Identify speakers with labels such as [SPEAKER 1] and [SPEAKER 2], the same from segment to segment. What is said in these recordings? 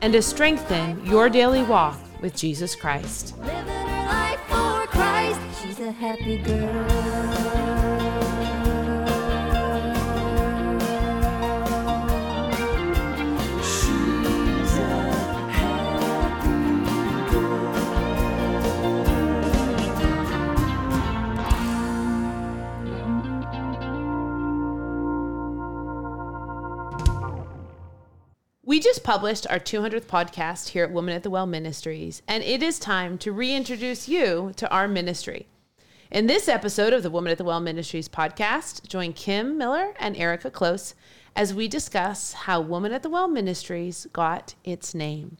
[SPEAKER 1] and to strengthen your daily walk with Jesus Christ.
[SPEAKER 2] Christ. She's a happy girl.
[SPEAKER 1] We just published our 200th podcast here at Woman at the Well Ministries, and it is time to reintroduce you to our ministry. In this episode of the Woman at the Well Ministries podcast, join Kim Miller and Erika Klose as we discuss how Woman at the Well Ministries got its name.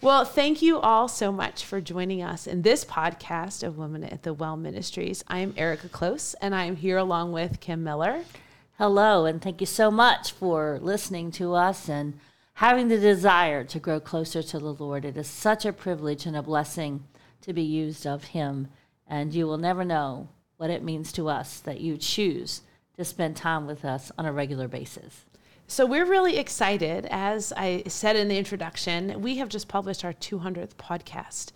[SPEAKER 1] Well, thank you all so much for joining us in this podcast of Women at the Well Ministries. I am Erika Klose, and I am here along with Kim Miller.
[SPEAKER 3] Hello, and thank you so much for listening to us and having the desire to grow closer to the Lord. It is such a privilege and a blessing to be used of Him, and you will never know what it means to us that you choose to spend time with us on a regular basis.
[SPEAKER 1] So we're really excited. As I said in the introduction, we have just published our 200th podcast.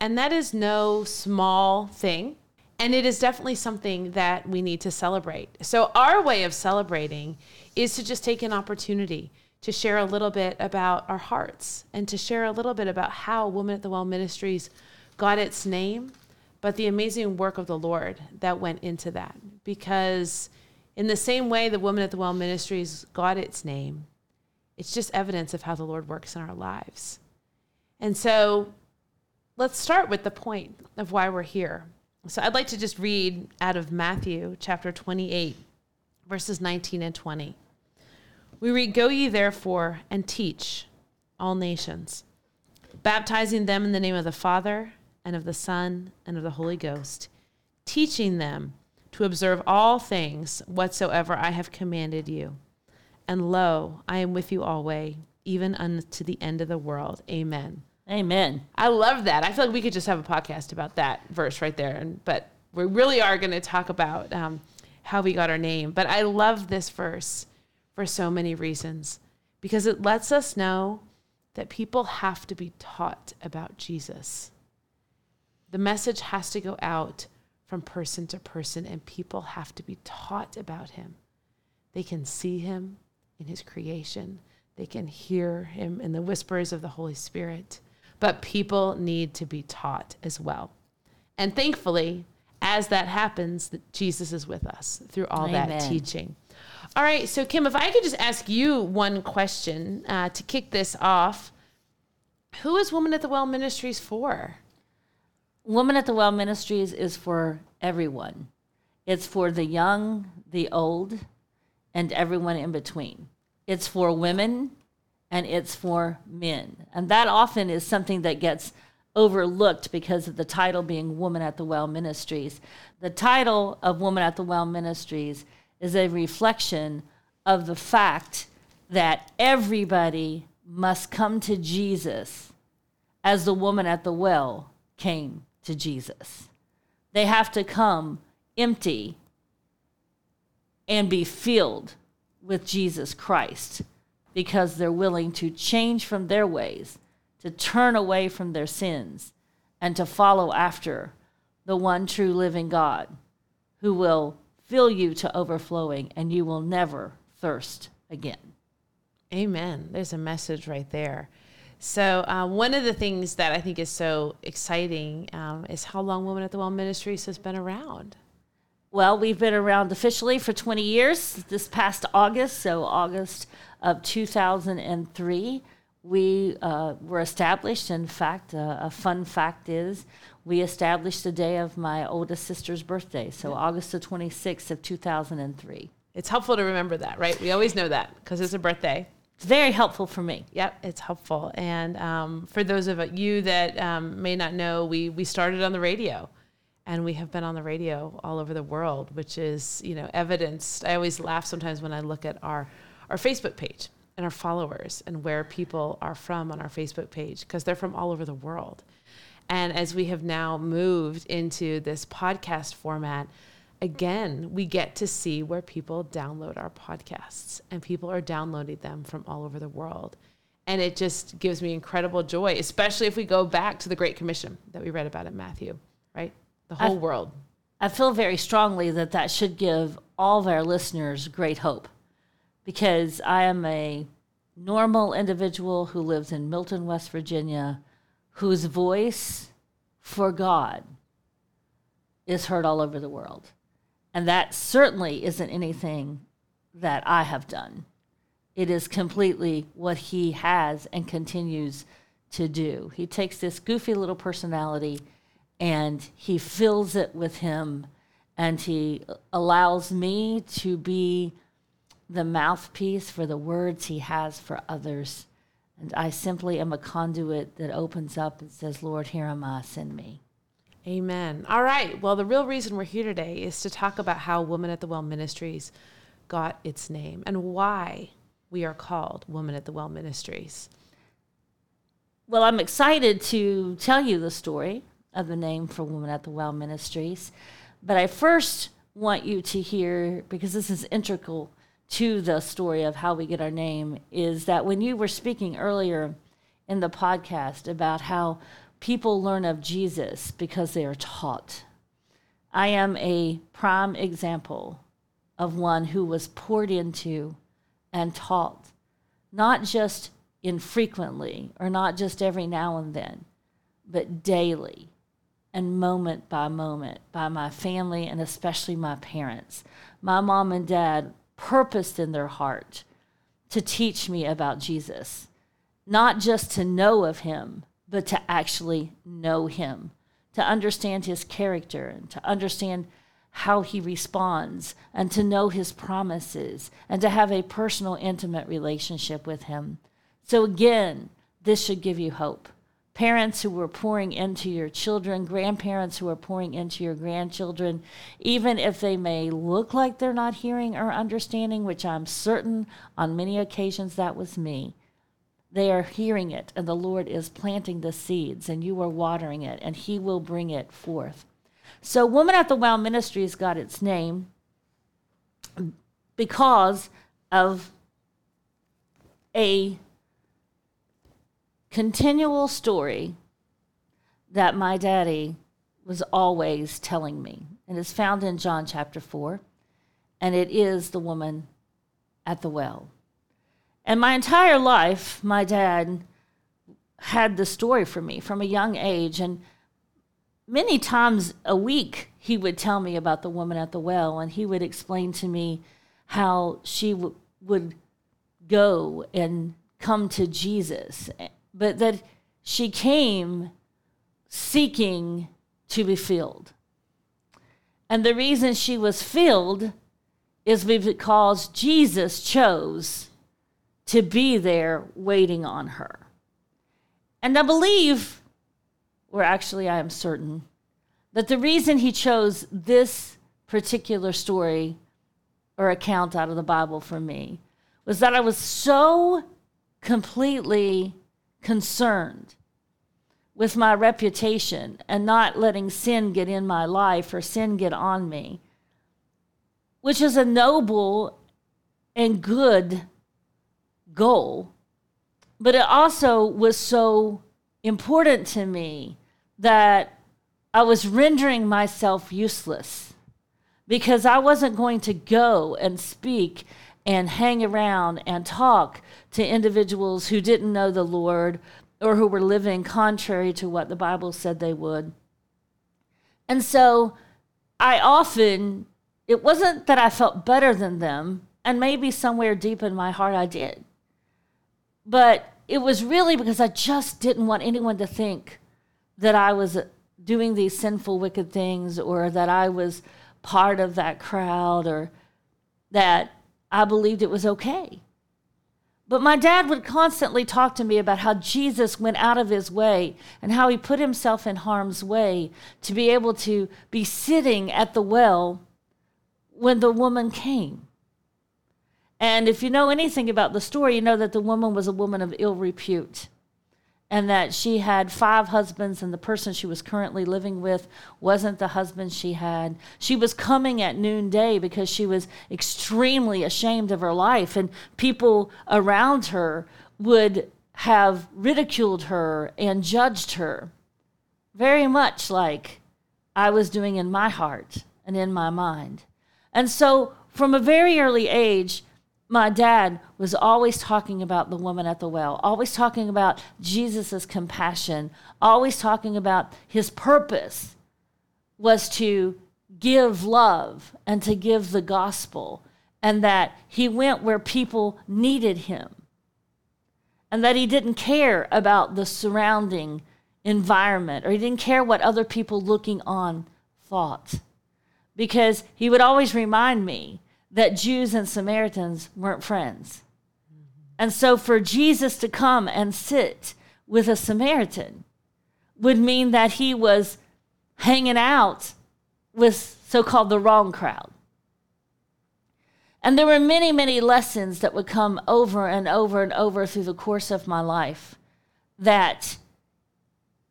[SPEAKER 1] And that is no small thing. And it is definitely something that we need to celebrate. So, our way of celebrating is to just take an opportunity to share a little bit about our hearts and to share a little bit about how Woman at the Well Ministries got its name, but the amazing work of the Lord that went into that. Because in the same way the Woman at the Well Ministries got its name, it's just evidence of how the Lord works in our lives. And so let's start with the point of why we're here. So I'd like to just read out of Matthew chapter 28, verses 19 and 20. We read, Go ye therefore and teach all nations, baptizing them in the name of the Father and of the Son and of the Holy Ghost, teaching them to observe all things whatsoever I have commanded you. And lo, I am with you always, even unto the end of the world. Amen.
[SPEAKER 3] Amen.
[SPEAKER 1] I love that. I feel like we could just have a podcast about that verse right there. And but we really are going to talk about um, how we got our name. But I love this verse for so many reasons because it lets us know that people have to be taught about Jesus. The message has to go out from person to person, and people have to be taught about him. They can see him in his creation, they can hear him in the whispers of the Holy Spirit, but people need to be taught as well. And thankfully, as that happens, Jesus is with us through all that teaching. All right, so Kim, if I could just ask you one question uh, to kick this off, who is Woman at the Well Ministries for?
[SPEAKER 3] Woman at the Well Ministries is for everyone. It's for the young, the old, and everyone in between. It's for women and it's for men. And that often is something that gets overlooked because of the title being Woman at the Well Ministries. The title of Woman at the Well Ministries is a reflection of the fact that everybody must come to Jesus as the woman at the well came to Jesus. They have to come empty and be filled with Jesus Christ because they're willing to change from their ways, to turn away from their sins, and to follow after the one true living God who will fill you to overflowing and you will never thirst again.
[SPEAKER 1] Amen. There's a message right there. So, uh, one of the things that I think is so exciting um, is how long Women at the Well Ministries has been around.
[SPEAKER 3] Well, we've been around officially for 20 years this past August, so August of 2003. We uh, were established. In fact, uh, a fun fact is we established the day of my oldest sister's birthday, so August the 26th of 2003.
[SPEAKER 1] It's helpful to remember that, right? We always know that because it's a birthday.
[SPEAKER 3] It's very helpful for me.
[SPEAKER 1] Yep, it's helpful. And um, for those of you that um, may not know, we we started on the radio, and we have been on the radio all over the world, which is you know evidenced. I always laugh sometimes when I look at our our Facebook page and our followers and where people are from on our Facebook page because they're from all over the world. And as we have now moved into this podcast format, again, we get to see where people download our podcasts, and people are downloading them from all over the world. And it just gives me incredible joy, especially if we go back to the Great Commission that we read about in Matthew, right? The whole
[SPEAKER 3] I-
[SPEAKER 1] world.
[SPEAKER 3] I feel very strongly that that should give all of our listeners great hope because I am a normal individual who lives in Milton, West Virginia, whose voice for God is heard all over the world. And that certainly isn't anything that I have done. It is completely what he has and continues to do. He takes this goofy little personality and he fills it with him and he allows me to be the mouthpiece for the words he has for others. And I simply am a conduit that opens up and says, Lord, here am I, send me.
[SPEAKER 1] Amen. All right. Well, the real reason we're here today is to talk about how Woman at the Well Ministries got its name and why we are called Woman at the Well Ministries.
[SPEAKER 3] Well, I'm excited to tell you the story of the name for Woman at the Well Ministries. But I first want you to hear, because this is integral to the story of how we get our name, is that when you were speaking earlier in the podcast about how people learn of Jesus because they are taught, I am a prime example of one who was poured into and taught, not just infrequently or not just every now and then, but daily and moment by moment by my family and especially my parents. My mom and dad purposed in their heart to teach me about Jesus, not just to know of him, but to actually know him, to understand his character and to understand how he responds and to know his promises and to have a personal, intimate relationship with him. So, again, this should give you hope. Parents who are pouring into your children, grandparents who are pouring into your grandchildren, even if they may look like they're not hearing or understanding, which I'm certain on many occasions that was me, they are hearing it, and the Lord is planting the seeds, and you are watering it, and He will bring it forth. So, Woman at the Well Ministries got its name because of a continual story that my daddy was always telling me. And it's found in John chapter 4. And it is the woman at the well. And my entire life, my dad had the story for me from a young age. And many times a week, he would tell me about the woman at the well. And he would explain to me how she w- would go and come to Jesus but that she came seeking to be filled. And the reason she was filled is because Jesus chose to be there waiting on her. And I believe, or actually, I am certain, that the reason he chose this particular story or account out of the Bible for me was that I was so completely concerned with my reputation and not letting sin get in my life or sin get on me, which is a noble and good goal. But it also was so important to me that I was rendering myself useless because I wasn't going to go and speak and hang around and talk to individuals who didn't know the Lord or who were living contrary to what the Bible said they would. And so I often, it wasn't that I felt better than them, and maybe somewhere deep in my heart I did. But it was really because I just didn't want anyone to think that I was doing these sinful, wicked things or that I was part of that crowd or that I believed it was okay. But my dad would constantly talk to me about how Jesus went out of his way and how he put himself in harm's way to be able to be sitting at the well when the woman came. And if you know anything about the story, you know that the woman was a woman of ill repute and that she had five husbands and the person she was currently living with wasn't the husband she had. She was coming at noonday because she was extremely ashamed of her life, and people around her would have ridiculed her and judged her, very much like I was doing in my heart and in my mind. And so, from a very early age, my dad was always talking about the woman at the well, always talking about Jesus' compassion, always talking about his purpose was to give love and to give the gospel, and that he went where people needed him, and that he didn't care about the surrounding environment or he didn't care what other people looking on thought. Because he would always remind me that Jews and Samaritans weren't friends. And so for Jesus to come and sit with a Samaritan would mean that he was hanging out with so called the wrong crowd. And there were many, many lessons that would come over and over and over through the course of my life that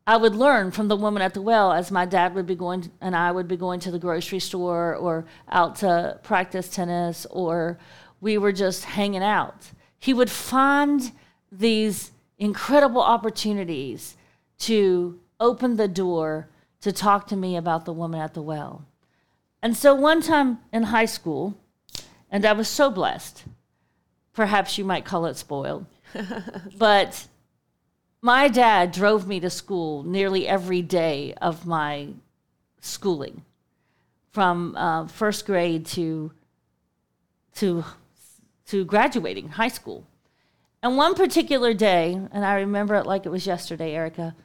[SPEAKER 3] I would learn from the woman at the well as my dad would be going and I would be going to the grocery store or out to practice tennis or we were just hanging out. He would find these incredible opportunities to open the door to talk to me about the woman at the well. And so one time in high school, and I was so blessed, perhaps you might call it spoiled, but my dad drove me to school nearly every day of my schooling from uh, first grade to to to graduating high school. And one particular day and i remember it like it was yesterday erica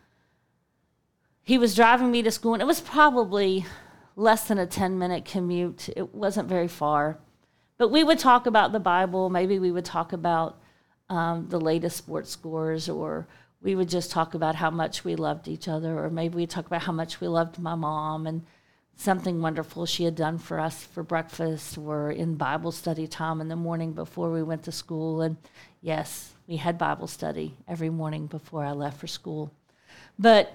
[SPEAKER 3] he was driving me to school and it was probably less than a 10 minute commute. It wasn't very far. But we would talk about the bible. Maybe we would talk about um, the latest sports scores or we would just talk about how much we loved each other, or maybe we'd talk about how much we loved my mom and something wonderful she had done for us for breakfast, or in Bible study time in the morning before we went to school. And yes, we had Bible study every morning before I left for school. But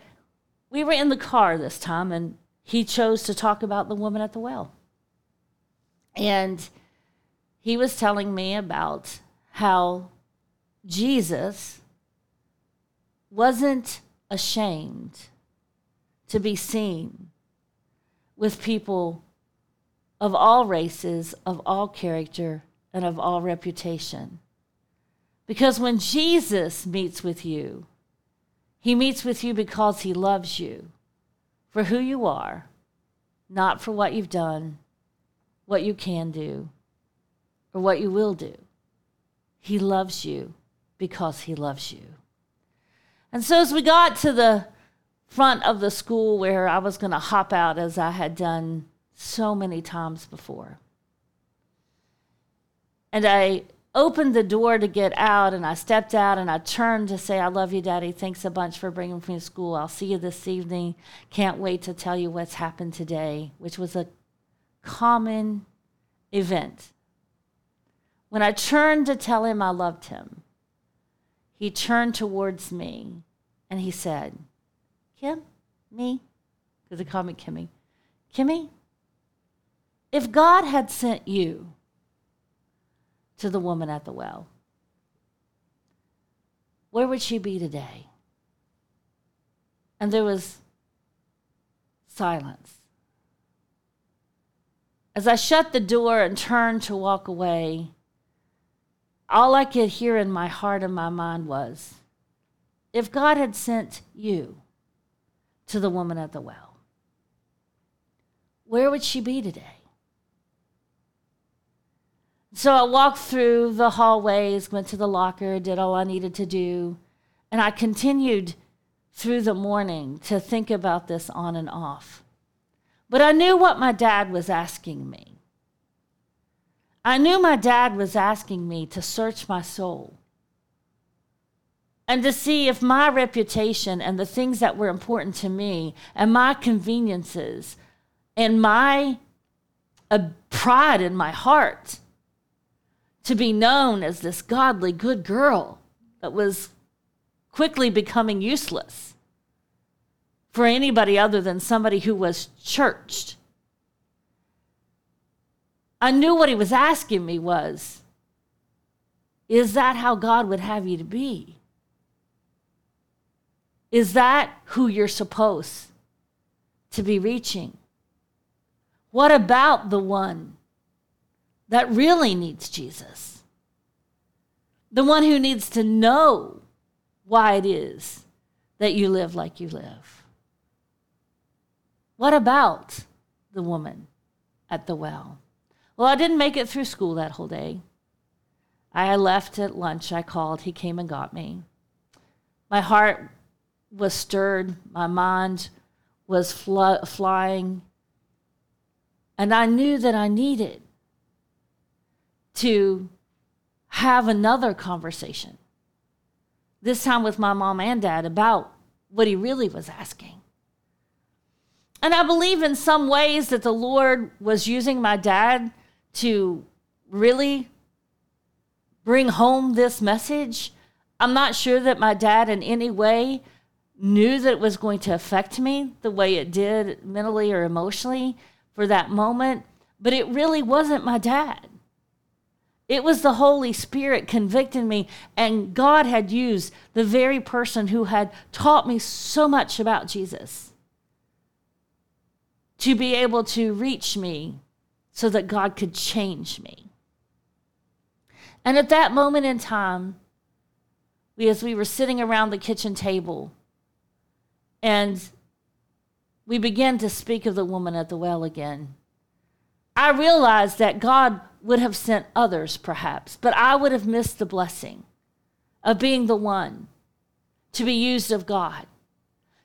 [SPEAKER 3] we were in the car this time, and he chose to talk about the woman at the well. And he was telling me about how Jesus wasn't ashamed to be seen with people of all races, of all character, and of all reputation. Because when Jesus meets with you, he meets with you because he loves you for who you are, not for what you've done, what you can do, or what you will do. He loves you because he loves you. And so as we got to the front of the school where I was going to hop out as I had done so many times before. And I opened the door to get out and I stepped out and I turned to say, I love you, Daddy. Thanks a bunch for bringing me to school. I'll see you this evening. Can't wait to tell you what's happened today, which was a common event. When I turned to tell him I loved him, he turned towards me and he said, Kim, me, because they call me Kimmy, Kimmy, if God had sent you to the woman at the well, where would she be today? And there was silence. As I shut the door and turned to walk away, all I could hear in my heart and my mind was, if God had sent you to the woman at the well, where would she be today? So I walked through the hallways, went to the locker, did all I needed to do, and I continued through the morning to think about this on and off. But I knew what my dad was asking me. I knew my dad was asking me to search my soul and to see if my reputation and the things that were important to me and my conveniences and my uh, pride in my heart to be known as this godly good girl that was quickly becoming useless for anybody other than somebody who was churched. I knew what he was asking me was, is that how God would have you to be? Is that who you're supposed to be reaching? What about the one that really needs Jesus? The one who needs to know why it is that you live like you live. What about the woman at the well? Well, I didn't make it through school that whole day. I left at lunch. I called. He came and got me. My heart was stirred. My mind was fl- flying. And I knew that I needed to have another conversation, this time with my mom and dad, about what he really was asking. And I believe in some ways that the Lord was using my dad to really bring home this message. I'm not sure that my dad in any way knew that it was going to affect me the way it did mentally or emotionally for that moment, but it really wasn't my dad. It was the Holy Spirit convicting me, and God had used the very person who had taught me so much about Jesus to be able to reach me so that God could change me. And at that moment in time, we, as we were sitting around the kitchen table, and we began to speak of the woman at the well again. I realized that God would have sent others, perhaps, but I would have missed the blessing of being the one to be used of God,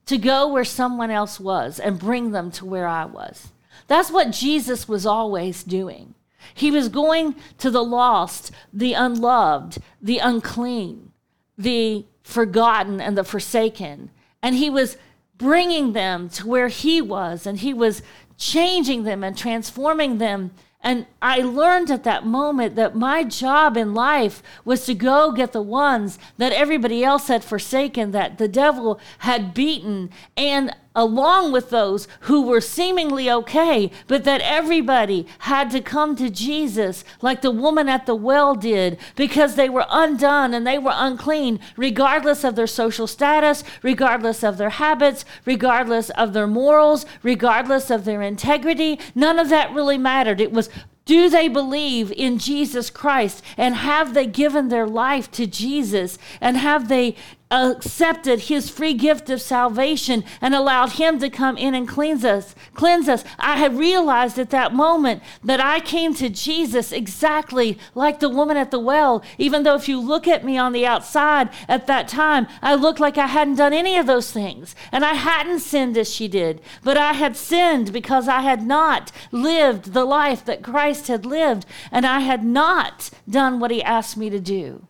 [SPEAKER 3] to go where someone else was and bring them to where I was. That's what Jesus was always doing. He was going to the lost, the unloved, the unclean, the forgotten, and the forsaken. And he was bringing them to where he was, and he was changing them and transforming them and I learned at that moment that my job in life was to go get the ones that everybody else had forsaken, that the devil had beaten, and along with those who were seemingly okay, but that everybody had to come to Jesus like the woman at the well did because they were undone and they were unclean, regardless of their social status, regardless of their habits, regardless of their morals, regardless of their integrity. None of that really mattered. It was do they believe in Jesus Christ? And have they given their life to Jesus? And have they accepted his free gift of salvation and allowed him to come in and cleanse us cleanse us. I had realized at that moment that i came to jesus exactly like the woman at the well. Even though if you look at me on the outside at that time i looked like i hadn't done any of those things. And i hadn't sinned as she did but i had sinned because i had not lived the life that christ had lived. And i had not done what he asked me to do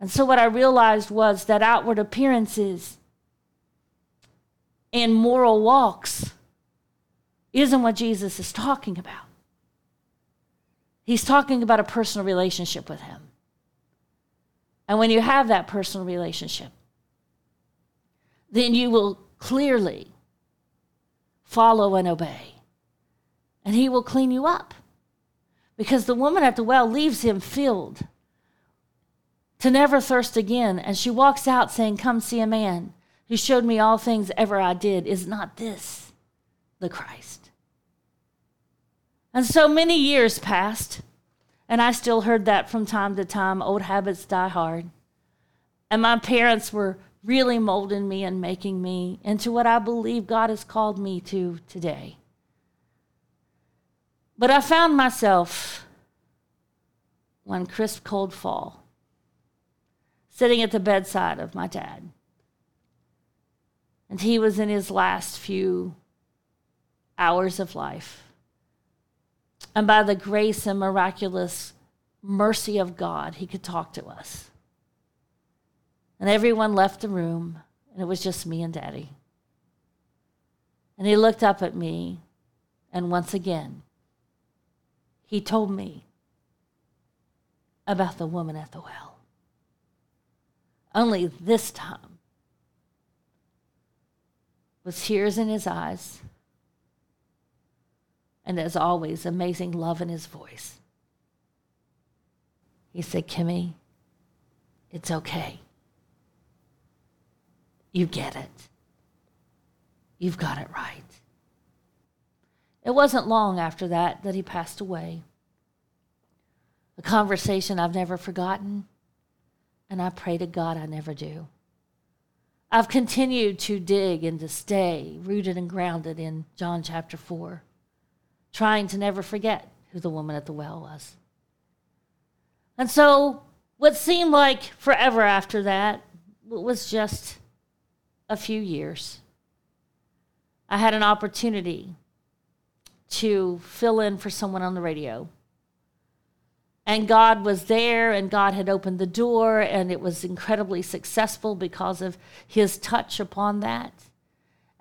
[SPEAKER 3] and so what I realized was that outward appearances and moral walks isn't what Jesus is talking about. He's talking about a personal relationship with Him. And when you have that personal relationship, then you will clearly follow and obey. And He will clean you up. Because the woman at the well leaves Him filled to never thirst again. And she walks out saying, Come see a man who showed me all things ever I did. Is not this the Christ? And so many years passed, and I still heard that from time to time old habits die hard. And my parents were really molding me and making me into what I believe God has called me to today. But I found myself one crisp cold fall sitting at the bedside of my dad. And he was in his last few hours of life. And by the grace and miraculous mercy of God, he could talk to us. And everyone left the room, and it was just me and Daddy. And he looked up at me, and once again, he told me about the woman at the well. Only this time, with tears in his eyes, and as always, amazing love in his voice. He said, Kimmy, it's okay. You get it. You've got it right. It wasn't long after that that he passed away. A conversation I've never forgotten, and I pray to God I never do. I've continued to dig and to stay rooted and grounded in John chapter 4, trying to never forget who the woman at the well was. And so, what seemed like forever after that was just a few years. I had an opportunity to fill in for someone on the radio and God was there, and God had opened the door, and it was incredibly successful because of His touch upon that.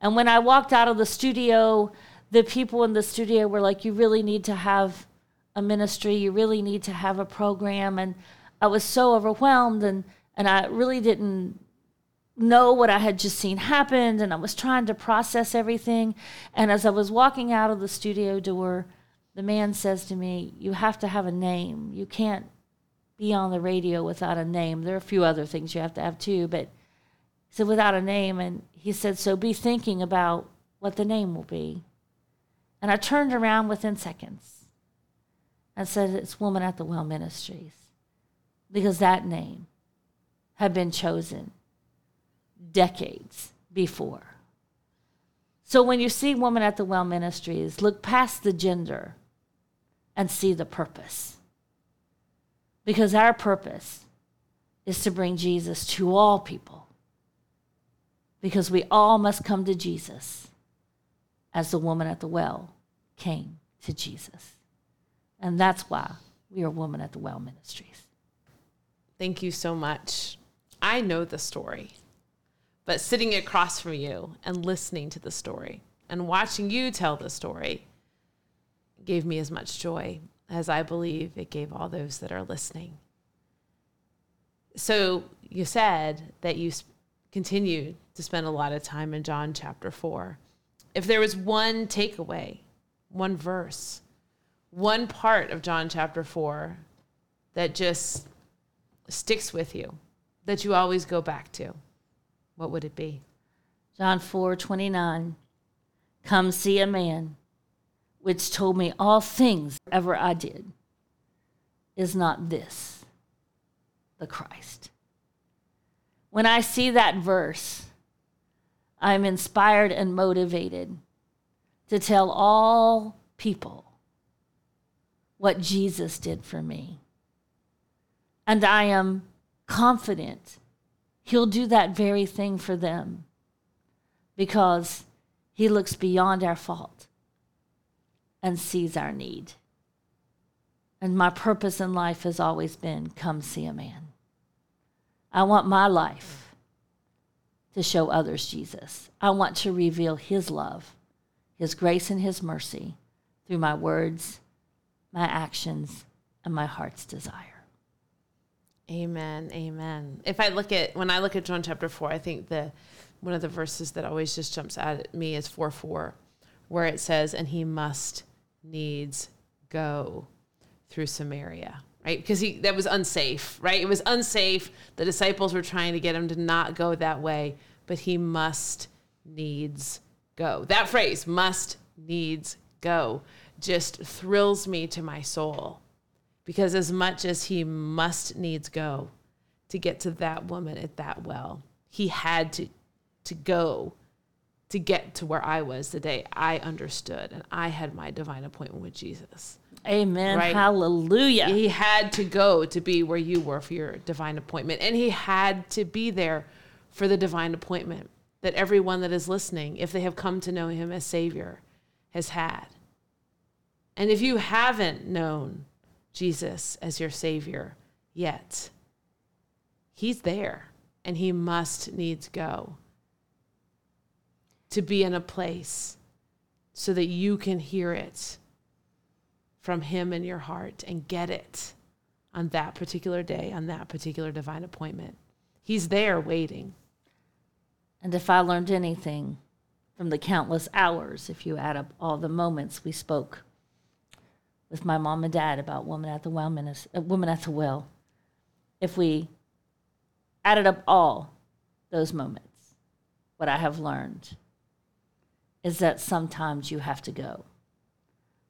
[SPEAKER 3] And when I walked out of the studio, the people in the studio were like, You really need to have a ministry, you really need to have a program. And I was so overwhelmed, and, and I really didn't know what I had just seen happened, and I was trying to process everything. And as I was walking out of the studio door, the man says to me, You have to have a name. You can't be on the radio without a name. There are a few other things you have to have too, but he said, Without a name. And he said, So be thinking about what the name will be. And I turned around within seconds and said, It's Woman at the Well Ministries. Because that name had been chosen decades before. So when you see Woman at the Well Ministries, look past the gender and see the purpose. Because our purpose is to bring Jesus to all people. Because we all must come to Jesus as the woman at the well came to Jesus. And that's why we are Woman at the Well Ministries.
[SPEAKER 1] Thank you so much. I know the story, but sitting across from you and listening to the story and watching you tell the story gave me as much joy as I believe it gave all those that are listening. So you said that you continued to spend a lot of time in John chapter 4. If there was one takeaway, one verse, one part of John chapter 4 that just sticks with you, that you always go back to, what would it be?
[SPEAKER 3] John 4 29. Come see a man which told me all things ever I did, is not this the Christ? When I see that verse, I'm inspired and motivated to tell all people what Jesus did for me. And I am confident he'll do that very thing for them because he looks beyond our fault and sees our need. And my purpose in life has always been come see a man. I want my life to show others Jesus. I want to reveal his love, his grace, and his mercy through my words, my actions, and my heart's desire.
[SPEAKER 1] Amen. Amen. If I look at when I look at John chapter 4, I think the one of the verses that always just jumps out at me is 4 4, where it says, And he must needs go through Samaria, right? Because he that was unsafe, right? It was unsafe. The disciples were trying to get him to not go that way, but he must needs go. That phrase, must needs go, just thrills me to my soul. Because as much as he must needs go to get to that woman at that well, he had to to go to get to where I was the day I understood and I had my divine appointment with Jesus.
[SPEAKER 3] Amen. Right? Hallelujah.
[SPEAKER 1] He had to go to be where you were for your divine appointment. And he had to be there for the divine appointment that everyone that is listening, if they have come to know him as Savior, has had. And if you haven't known Jesus as your Savior yet, he's there. and he must needs go to be in a place so that you can hear it from him in your heart and get it on that particular day, on that particular divine appointment. He's there waiting.
[SPEAKER 3] And if I learned anything from the countless hours, if you add up all the moments we spoke with my mom and dad about woman at the well, uh, woman at the well, if we added up all those moments, what I have learned is that sometimes you have to go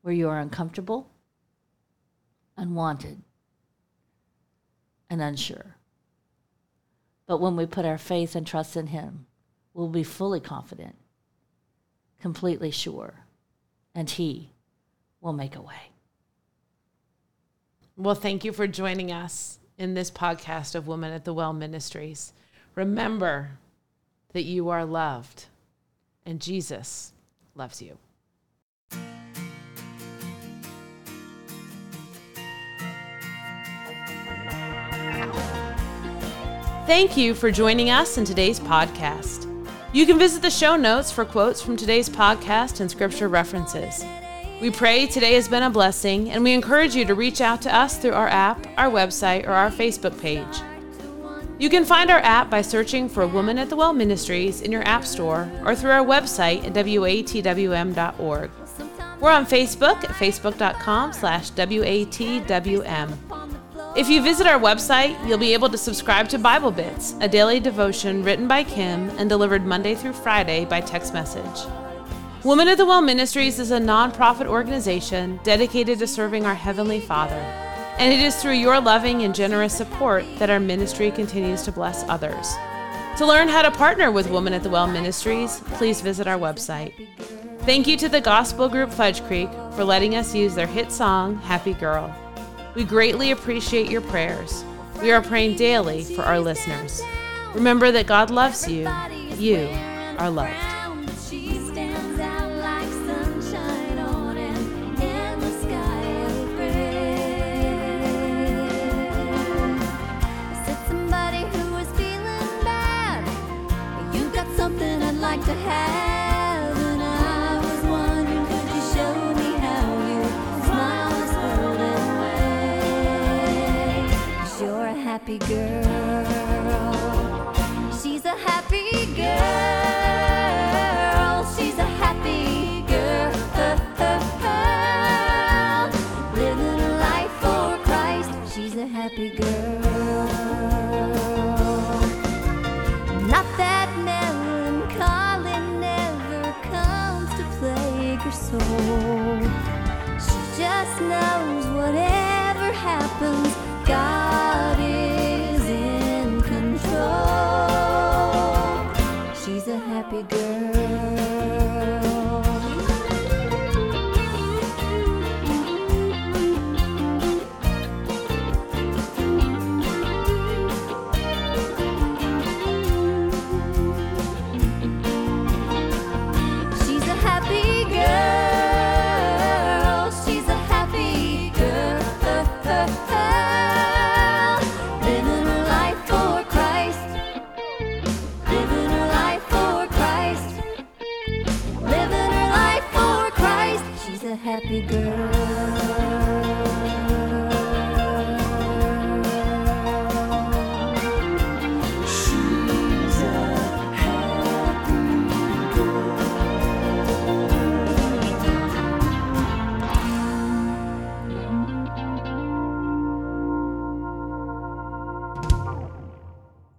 [SPEAKER 3] where you are uncomfortable, unwanted, and unsure. But when we put our faith and trust in Him, we'll be fully confident, completely sure, and He will make a way.
[SPEAKER 1] Well, thank you for joining us in this podcast of Women at the Well Ministries. Remember that you are loved and Jesus loves you. Thank you for joining us in today's podcast. You can visit the show notes for quotes from today's podcast and scripture references. We pray today has been a blessing, and we encourage you to reach out to us through our app, our website, or our Facebook page. You can find our app by searching for Woman at the Well Ministries in your App Store or through our website at watwm.org. We're on Facebook at facebook.com slash watwm. If you visit our website, you'll be able to subscribe to Bible Bits, a daily devotion written by Kim and delivered Monday through Friday by text message. Woman at the Well Ministries is a nonprofit organization dedicated to serving our Heavenly Father, and it is through your loving and generous support that our ministry continues to bless others. To learn how to partner with Woman at the Well Ministries, please visit our website. Thank you to the gospel group Fudge Creek for letting us use their hit song, Happy Girl. We greatly appreciate your prayers. We are praying daily for our listeners. Remember that God loves you. You are loved.